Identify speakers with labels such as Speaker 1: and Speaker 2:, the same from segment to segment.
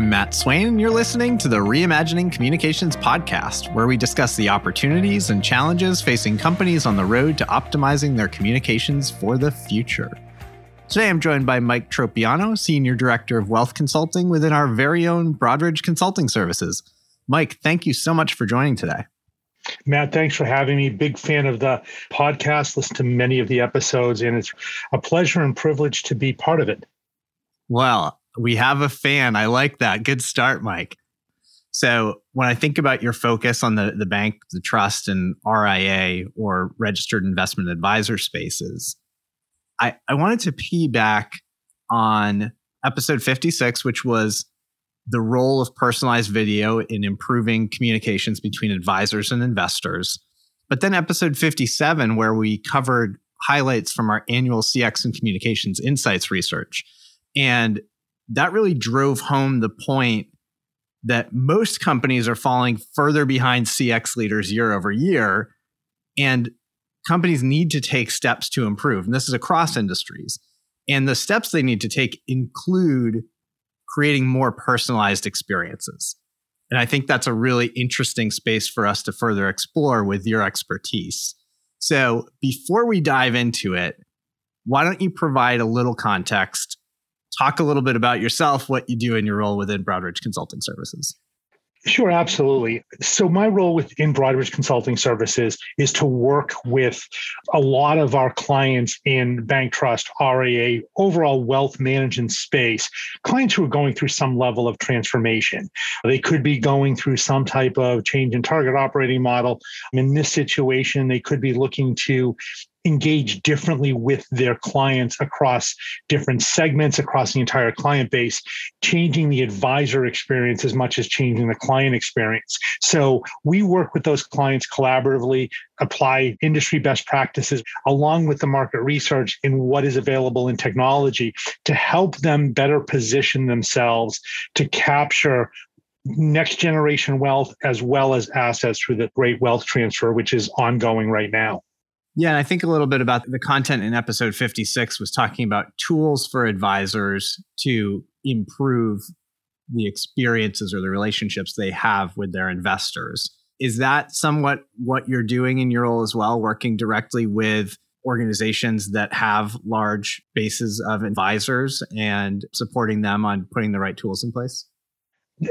Speaker 1: I'm Matt Swain, and you're listening to the Reimagining Communications podcast, where we discuss the opportunities and challenges facing companies on the road to optimizing their communications for the future. Today, I'm joined by Mike Tropiano, Senior Director of Wealth Consulting within our very own Broadridge Consulting Services. Mike, thank you so much for joining today.
Speaker 2: Matt, thanks for having me. Big fan of the podcast, listen to many of the episodes, and it's a pleasure and privilege to be part of it.
Speaker 1: Well, we have a fan. I like that. Good start, Mike. So when I think about your focus on the, the bank, the trust, and RIA or registered investment advisor spaces, I, I wanted to piggyback on episode 56, which was the role of personalized video in improving communications between advisors and investors. But then episode 57, where we covered highlights from our annual CX and Communications Insights research. And that really drove home the point that most companies are falling further behind CX leaders year over year. And companies need to take steps to improve. And this is across industries. And the steps they need to take include creating more personalized experiences. And I think that's a really interesting space for us to further explore with your expertise. So before we dive into it, why don't you provide a little context talk a little bit about yourself, what you do in your role within Broadridge Consulting Services.
Speaker 2: Sure, absolutely. So, my role within Broadridge Consulting Services is to work with a lot of our clients in bank trust, RIA, overall wealth management space, clients who are going through some level of transformation. They could be going through some type of change in target operating model. In this situation, they could be looking to engage differently with their clients across different segments, across the entire client base, changing the advisor experience as much as changing the client experience. So we work with those clients collaboratively, apply industry best practices along with the market research in what is available in technology to help them better position themselves to capture next generation wealth as well as assets through the great wealth transfer, which is ongoing right now.
Speaker 1: Yeah, and I think a little bit about the content in episode 56 was talking about tools for advisors to improve the experiences or the relationships they have with their investors. Is that somewhat what you're doing in your role as well, working directly with organizations that have large bases of advisors and supporting them on putting the right tools in place?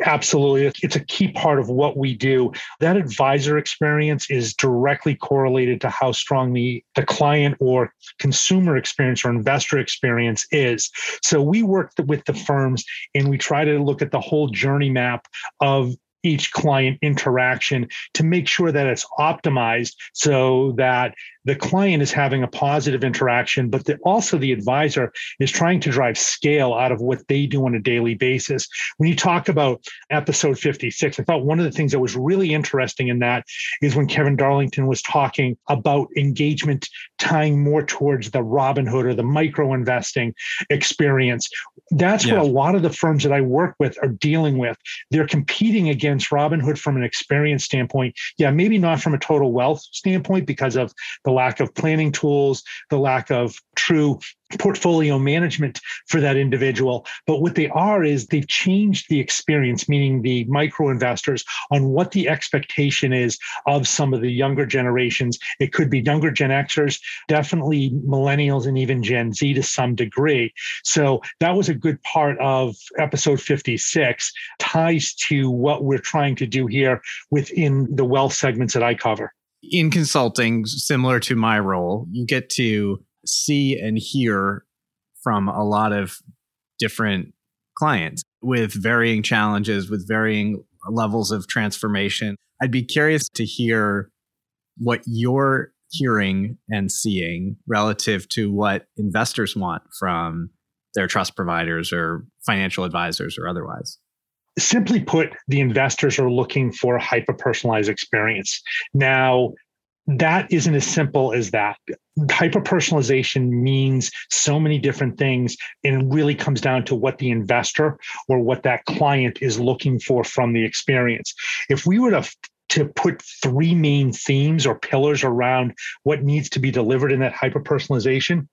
Speaker 2: Absolutely. It's a key part of what we do. That advisor experience is directly correlated to how strong the, the client or consumer experience or investor experience is. So we work with the firms and we try to look at the whole journey map of each client interaction to make sure that it's optimized so that the client is having a positive interaction, but that also the advisor is trying to drive scale out of what they do on a daily basis. When you talk about episode 56, I thought one of the things that was really interesting in that is when Kevin Darlington was talking about engagement tying more towards the Robinhood or the micro investing experience. That's yeah. what a lot of the firms that I work with are dealing with. They're competing against Robinhood from an experience standpoint. Yeah, maybe not from a total wealth standpoint because of the lack of planning tools, the lack of true portfolio management for that individual. But what they are is they've changed the experience, meaning the micro investors, on what the expectation is of some of the younger generations. It could be younger Gen Xers, definitely millennials, and even Gen Z to some degree. So that was a good part of episode 56, ties to what we're trying to do here within the wealth segments that I cover
Speaker 1: in consulting, similar to my role, you get to see and hear from a lot of different clients with varying challenges, with varying levels of transformation. I'd be curious to hear what you're hearing and seeing relative to what investors want from their trust providers or financial advisors or otherwise
Speaker 2: simply put, the investors are looking for a hyper personalized experience. Now, that isn't as simple as that. Hyper personalization means so many different things, and it really comes down to what the investor or what that client is looking for from the experience. If we were to to put three main themes or pillars around what needs to be delivered in that hyper personalization,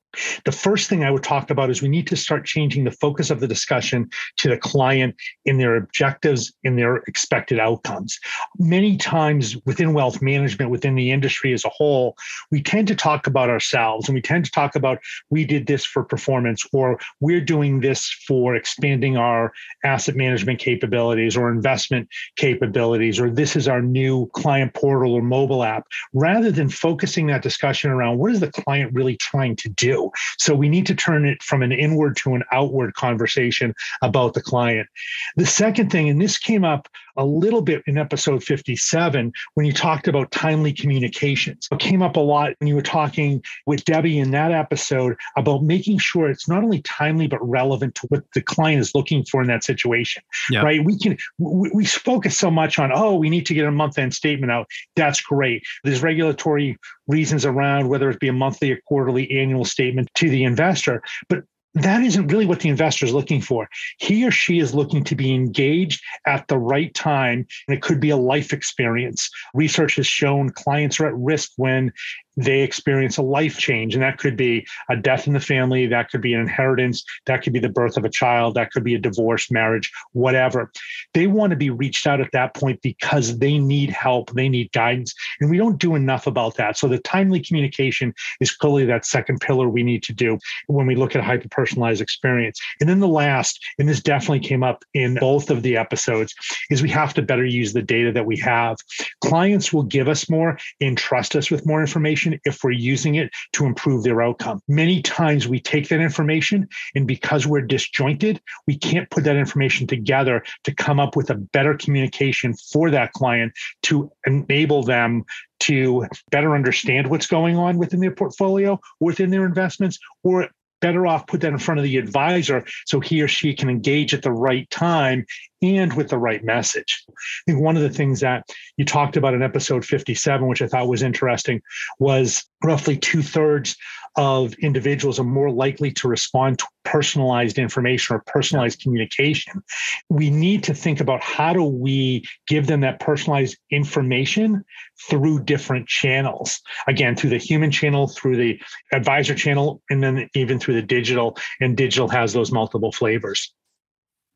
Speaker 2: The first thing I would talk about is we need to start changing the focus of the discussion to the client in their objectives, in their expected outcomes. Many times within wealth management, within the industry as a whole, we tend to talk about ourselves and we tend to talk about we did this for performance or we're doing this for expanding our asset management capabilities or investment capabilities or this is our new client portal or mobile app rather than focusing that discussion around what is the client really trying to do so we need to turn it from an inward to an outward conversation about the client. The second thing, and this came up a little bit in episode 57 when you talked about timely communications. It came up a lot when you were talking with Debbie in that episode about making sure it's not only timely but relevant to what the client is looking for in that situation. Yep. Right? We can we, we focus so much on oh we need to get a month end statement out. That's great. There's regulatory reasons around whether it be a monthly or quarterly annual statement to the investor, but that isn't really what the investor is looking for. He or she is looking to be engaged at the right time, and it could be a life experience. Research has shown clients are at risk when they experience a life change. And that could be a death in the family, that could be an inheritance, that could be the birth of a child, that could be a divorce, marriage, whatever. They want to be reached out at that point because they need help, they need guidance. And we don't do enough about that. So the timely communication is clearly that second pillar we need to do when we look at a hyper personalized experience. And then the last, and this definitely came up in both of the episodes, is we have to better use the data that we have. Clients will give us more and trust us with more information information if we're using it to improve their outcome. Many times we take that information, and because we're disjointed, we can't put that information together to come up with a better communication for that client to enable them to better understand what's going on within their portfolio, within their investments, or better off put that in front of the advisor so he or she can engage at the right time and with the right message. I think one of the things that you talked about in episode 57, which I thought was interesting, was roughly two thirds of individuals are more likely to respond to personalized information or personalized communication. We need to think about how do we give them that personalized information through different channels. Again, through the human channel, through the advisor channel, and then even through the digital. And digital has those multiple flavors.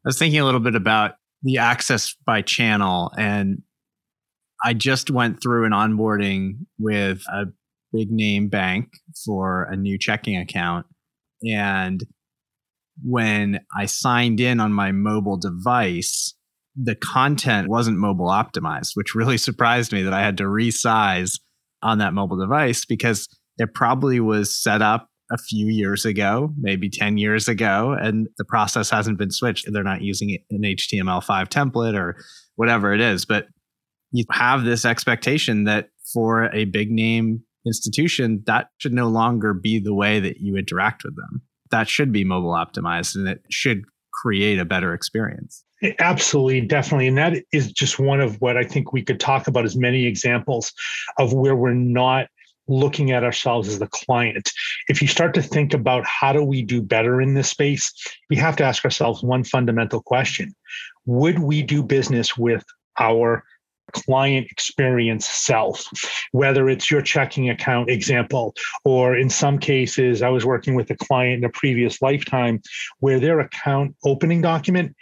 Speaker 1: I was thinking a little bit about the access by channel and I just went through an onboarding with a big name bank for a new checking account. And when I signed in on my mobile device, the content wasn't mobile optimized, which really surprised me that I had to resize on that mobile device because it probably was set up a few years ago, maybe 10 years ago, and the process hasn't been switched. They're not using an HTML5 template or whatever it is. But you have this expectation that for a big name institution, that should no longer be the way that you interact with them. That should be mobile optimized and it should create a better experience.
Speaker 2: Absolutely, definitely. And that is just one of what I think we could talk about as many examples of where we're not looking at ourselves as the client. If you start to think about how do we do better in this space, we have to ask ourselves one fundamental question. Would we do business with our client experience self, whether it's your checking account example, or in some cases, I was working with a client in a previous lifetime where their account opening document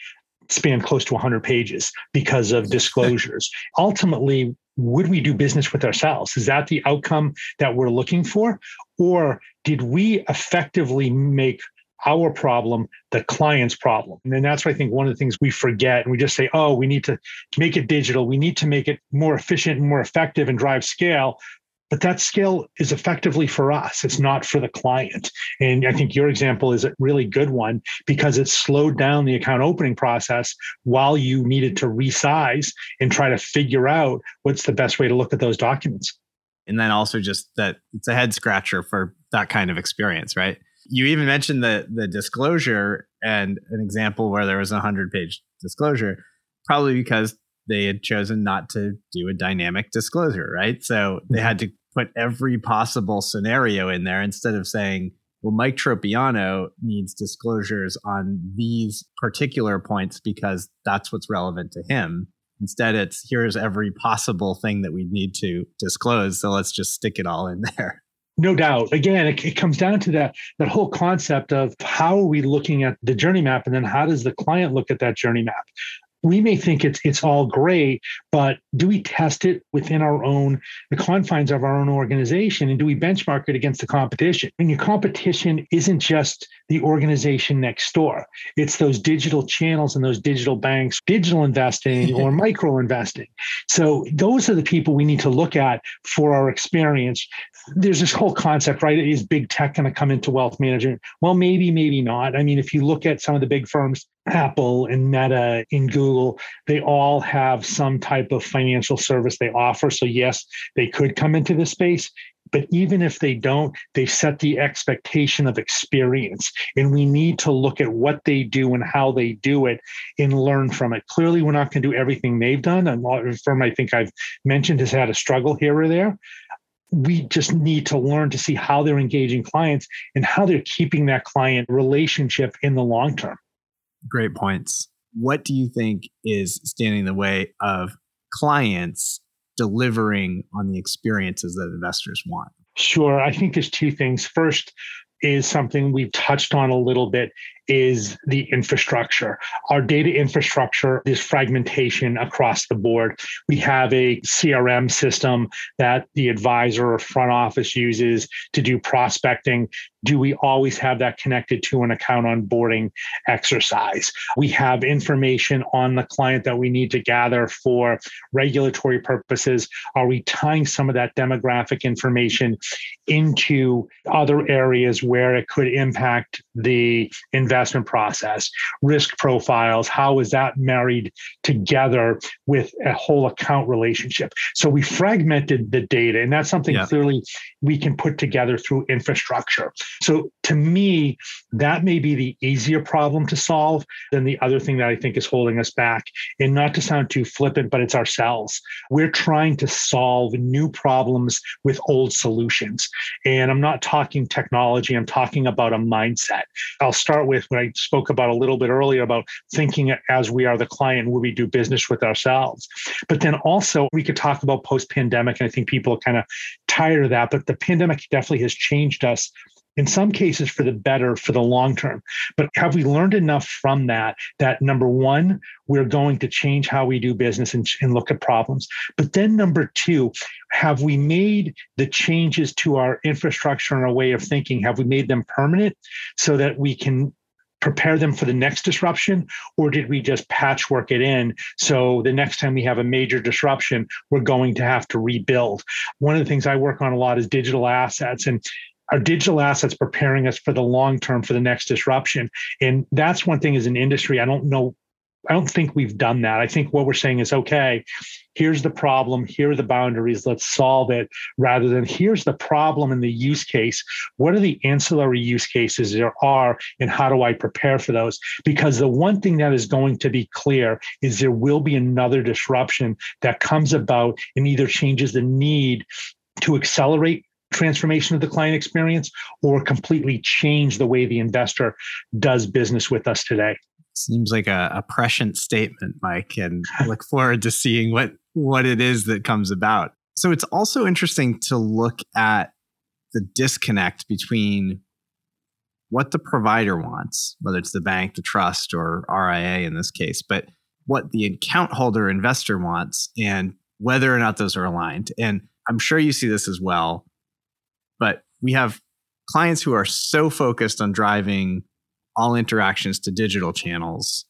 Speaker 2: spanned close to 100 pages because of disclosures. Ultimately, would we do business with ourselves? Is that the outcome that we're looking for? Or did we effectively make our problem the client's problem. And then that's what I think one of the things we forget. And we just say, oh, we need to make it digital. We need to make it more efficient and more effective and drive scale. But that scale is effectively for us. It's not for the client. And I think your example is a really good one because it slowed down the account opening process while you needed to resize and try to figure out what's the best way to look at those documents.
Speaker 1: And then also just that it's a head scratcher for that kind of experience, right? you even mentioned the the disclosure and an example where there was a hundred page disclosure, probably because they had chosen not to do a dynamic disclosure, right? So they had to put every possible scenario in there instead of saying, well, Mike Tropiano needs disclosures on these particular points because that's what's relevant to him. Instead, it's here's every possible thing that we need to disclose. So let's just stick it all in there.
Speaker 2: No doubt. Again, it, it, comes down to that that whole concept of how are we looking at the journey map, and then how does the client look at that journey map? We may think it's it's all great, but do we test it within our own the confines of our own organization and do we benchmark it against the competition? And your competition isn't just the organization next door. It's those digital channels and those digital banks, digital investing or micro investing. So those are the people we need to look at for our experience. There's this whole concept, right? Is big tech going to come into wealth management? Well, maybe, maybe not. I mean, if you look at some of the big firms Apple and Meta and Google, they all have some type of financial service they offer. So, yes, they could come into this space. But even if they don't, they set the expectation of experience. And we need to look at what they do and how they do it and learn from it. Clearly, we're not going to do everything they've done. And a firm I think I've mentioned has had a struggle here or there we just need to learn to see how they're engaging clients and how they're keeping that client relationship in the long term.
Speaker 1: Great points. What do you think is standing in the way of clients delivering on the experiences that investors want?
Speaker 2: Sure. I think there's two things. First, is something we've touched on a little bit is the infrastructure. Our data infrastructure is fragmentation across the board. We have a CRM system that the advisor or front office uses to do prospecting. Do we always have that connected to an account onboarding exercise? We have information on the client that we need to gather for regulatory purposes. Are we tying some of that demographic information into other areas where it could impact the investment process, risk profiles, how is that married together with a whole account relationship? So we fragmented the data, and that's something yeah. clearly we can put together through infrastructure. So to me, that may be the easier problem to solve than the other thing that I think is holding us back. And not to sound too flippant, but it's ourselves. We're trying to solve new problems with old solutions. And I'm not talking technology, I'm talking about a mindset. I'll start with what I spoke about a little bit earlier about thinking as we are the client where we do business with ourselves. But then also, we could talk about post pandemic. And I think people are kind of tired of that. But the pandemic definitely has changed us in some cases for the better for the long term. But have we learned enough from that that number one, we're going to change how we do business and, and look at problems? But then number two, have we made the changes to our infrastructure and our way of thinking? Have we made them permanent so that we can prepare them for the next disruption or did we just patchwork it in so the next time we have a major disruption we're going to have to rebuild one of the things i work on a lot is digital assets and our digital assets preparing us for the long term for the next disruption. And that's one thing as an industry i don't know i don't think we've done that. I think what we're saying is okay here's the problem here are the boundaries let's solve it rather than here's the problem and the use case. What are the ancillary use cases there are and how do i prepare for those? Because the one thing that is going to be clear is there will be another disruption that comes about and either changes the need to accelerate transformation of the client experience or completely change the way the investor does business with us today.
Speaker 1: Seems like a, a prescient statement, Mike, and I look forward to seeing what what it is that comes about. So it's also interesting to look at the disconnect between what the provider wants, whether it's the bank, the trust, or RIA in this case, but what the account holder investor wants and whether or not those are aligned. And I'm sure you see this as well but we have clients who are so focused on driving all interactions to digital channels,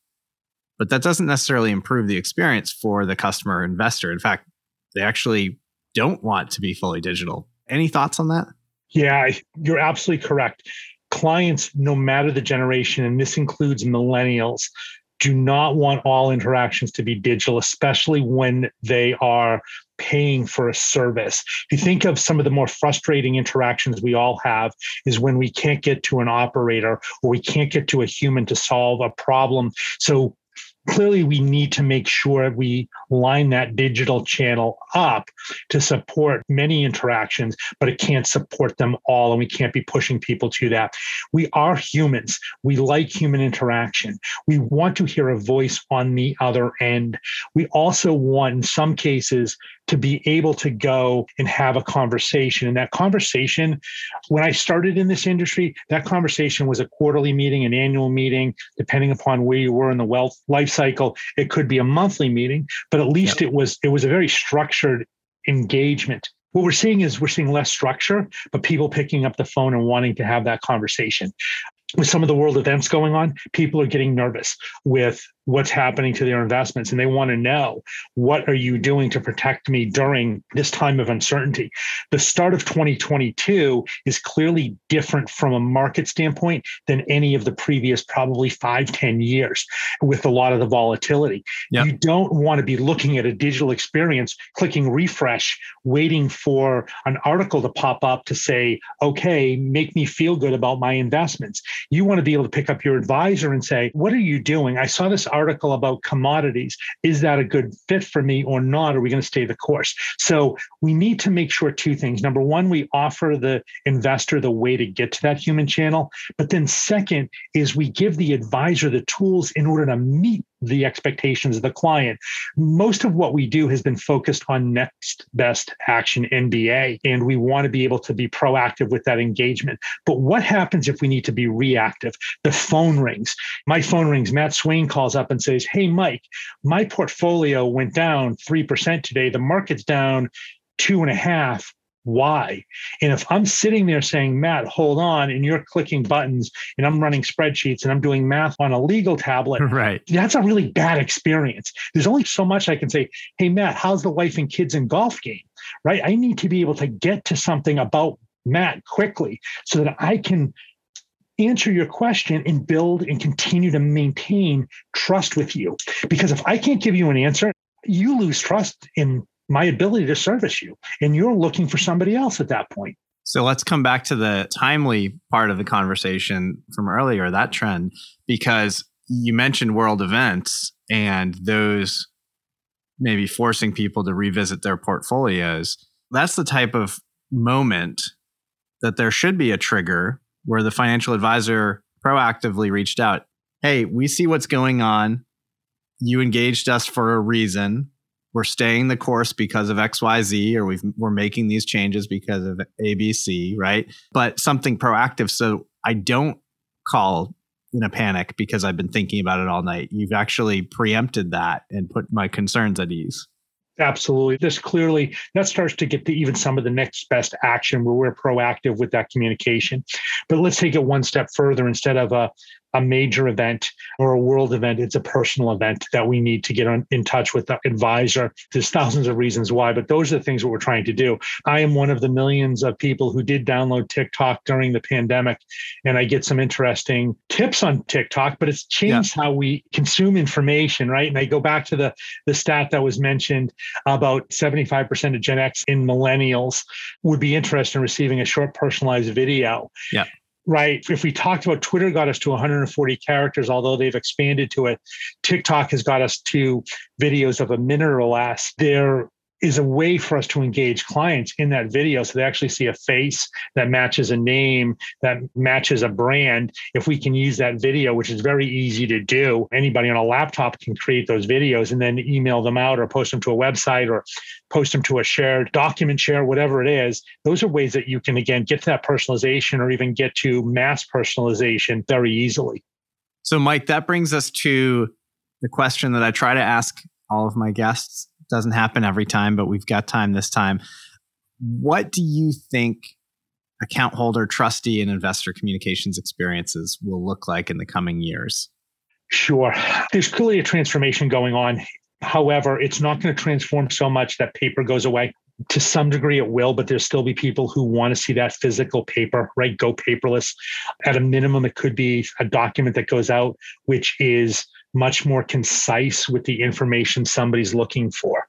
Speaker 1: but that doesn't necessarily improve the experience for the customer investor. In fact, they actually don't want to be fully digital. Any thoughts on that?
Speaker 2: Yeah, you're absolutely correct. Clients, no matter the generation, and this includes millennials, do not want all interactions to be digital, especially when they are paying for a service. If you think of some of the more frustrating interactions we all have, is when we can't get to an operator or we can't get to a human to solve a problem. So clearly we need to make sure we line that digital channel up to support many interactions but it can't support them all and we can't be pushing people to that we are humans we like human interaction we want to hear a voice on the other end we also want in some cases to be able to go and have a conversation. And that conversation, when I started in this industry, that conversation was a quarterly meeting, an annual meeting, depending upon where you were in the wealth life cycle. It could be a monthly meeting, but at least yep. it was it was a very structured engagement. What we're seeing is we're seeing less structure, but people picking up the phone and wanting to have that conversation with some of the world events going on, people are getting nervous with what's happening to their investments and they want to know what are you doing to protect me during this time of uncertainty? The start of 2022 is clearly different from a market standpoint than any of the previous probably five ten years with a lot of the volatility. Yep. you don't want to be looking at a digital experience clicking refresh waiting for an article to pop up to say okay make me feel good about my investments. You want to be able to pick up your advisor and say what are you doing? I saw this article about commodities. Is that a good fit for me or not? Are we going to stay the course? So we need to make sure two things. Number one, we offer the investor the way to get to that human channel. But then second is we give the advisor the tools in order to meet the expectations of the client. Most of what we do has been focused on next best action NBA, and we want to be able to be proactive with that engagement. But what happens if we need to be reactive? The phone rings. My phone rings. Matt Swain calls up and says, Hey, Mike, my portfolio went down 3% today. The market's down two and a half why? And if I'm sitting there saying, Matt, hold on, and you're clicking buttons and I'm running spreadsheets and I'm doing math on a legal tablet,
Speaker 1: right?
Speaker 2: That's a really bad experience. There's only so much I can say, hey, Matt, how's the wife and kids and golf game? Right? I need to be able to get to something about Matt quickly so that I can answer your question and build and continue to maintain trust with you. Because if I can't give you an answer, you lose trust in my ability to service you. And you're looking for somebody else at that point.
Speaker 1: So let's come back to the timely part of the conversation from earlier, that trend, because you mentioned world events and those maybe forcing people to revisit their portfolios. That's the type of moment that there should be a trigger where the financial advisor proactively reached out. Hey, we see what's going on. You engaged us for a reason we're staying the course because of XYZ or we've, we're making these changes because of ABC, right? But something proactive. So I don't call in a panic because I've been thinking about it all night. You've actually preempted that and put my concerns at ease.
Speaker 2: Absolutely. This clearly that starts to get to even some of the next best action where we're proactive with that communication. But let's take it one step further. Instead of a a major event or a world event. It's a personal event that we need to get on, in touch with the advisor. There's thousands of reasons why, but those are the things that we're trying to do. I am one of the millions of people who did download TikTok during the pandemic, and I get some interesting tips on TikTok, but it's changed yeah. how we consume information, right? And I go back to the, the stat that was mentioned about 75% of Gen X in millennials would be interested in receiving a short personalized video.
Speaker 1: Yeah
Speaker 2: right? If we talked about Twitter got us to 140 characters, although they've expanded to it, TikTok has got us to videos of a minute or less. There is a way for us to engage clients in that video so they actually see a face that matches a name that matches a brand. If we can use that video which is very easy to do anybody on a laptop can create those videos and then email them out or post them to a website or post them to a shared document share whatever it is. Those are ways that you can again get to that personalization or even get to mass personalization very easily.
Speaker 1: So mike that brings us to the question that i try to ask all of my guests doesn't happen every time, but we've got time this time. What do you think account holder, trustee, and investor communications experiences will look like in the coming years?
Speaker 2: Sure. There's clearly a transformation going on. However, it's not going to transform so much that paper goes away. To some degree, it will, but there'll still be people who want to see that physical paper, right? Go paperless. At a minimum, it could be a document that goes out, which is much more concise with the information somebody's looking for.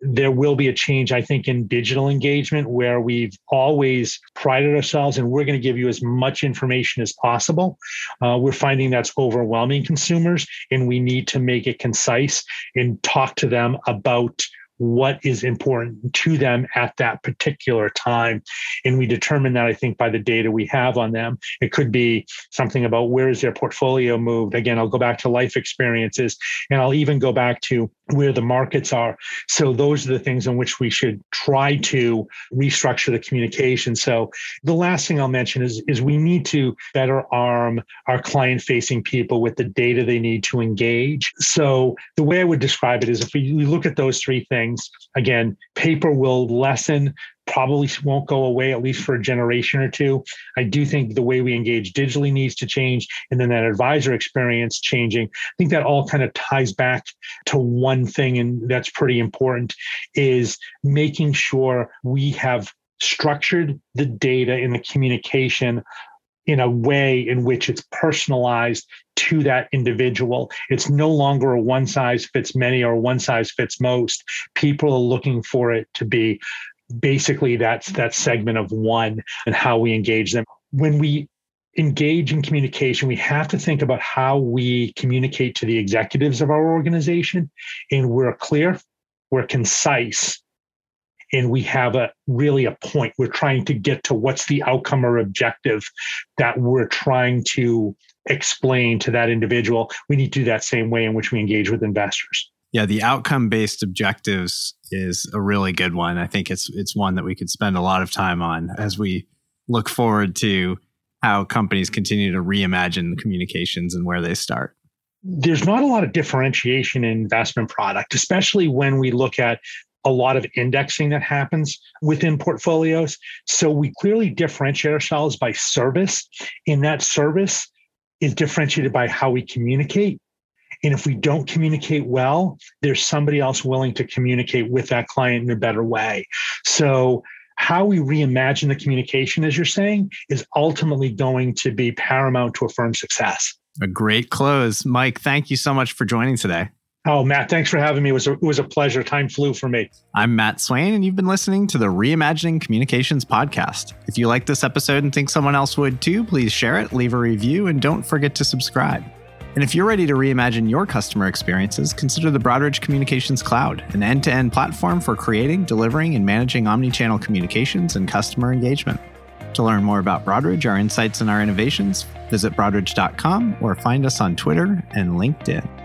Speaker 2: There will be a change, I think, in digital engagement where we've always prided ourselves and we're going to give you as much information as possible. Uh, we're finding that's overwhelming consumers, and we need to make it concise and talk to them about what is important to them at that particular time. And we determine that, I think, by the data we have on them. It could be something about where is their portfolio moved. Again, I'll go back to life experiences and I'll even go back to where the markets are. So those are the things in which we should try to restructure the communication. So the last thing I'll mention is, is we need to better arm our client facing people with the data they need to engage. So the way I would describe it is if we look at those three things, again, paper will lessen probably won't go away at least for a generation or two. I do think the way we engage digitally needs to change, and then that advisor experience changing. I think that all kind of ties back to one thing, and that's pretty important: is making sure we have structured the data in the communication in a way in which it's personalized to that individual. It's no longer a one size fits many or one size fits most. People are looking for it to be basically that's that segment of one and how we engage them. When we engage in communication, we have to think about how we communicate to the executives of our organization. And we're clear, we're concise, and we have a really a point. We're trying to get to what's the outcome or objective that we're trying to explain to that individual. We need to do that same way in which we engage with investors.
Speaker 1: Yeah, the outcome based objectives is a really good one. I think it's it's one that we could spend a lot of time on as we look forward to how companies continue to reimagine communications and where they start.
Speaker 2: There's not a lot of differentiation in investment product, especially when we look at a lot of indexing that happens within portfolios. So we clearly differentiate ourselves by service, and that service is differentiated by how we communicate and if we don't communicate well, there's somebody else willing to communicate with that client in a better way. So, how we reimagine the communication, as you're saying, is ultimately going to be paramount to a firm's success.
Speaker 1: A great close. Mike, thank you so much for joining today.
Speaker 2: Oh, Matt, thanks for having me. It was a, it was a pleasure. Time flew for me.
Speaker 1: I'm Matt Swain, and you've been listening to the Reimagining Communications podcast. If you like this episode and think someone else would too, please share it, leave a review, and don't forget to subscribe. And if you're ready to reimagine your customer experiences, consider the Broadridge Communications Cloud, an end to end platform for creating, delivering, and managing omni-channel communications and customer engagement. To learn more about Broadridge, our insights, and our innovations, visit broadridge.com or find us on Twitter and LinkedIn.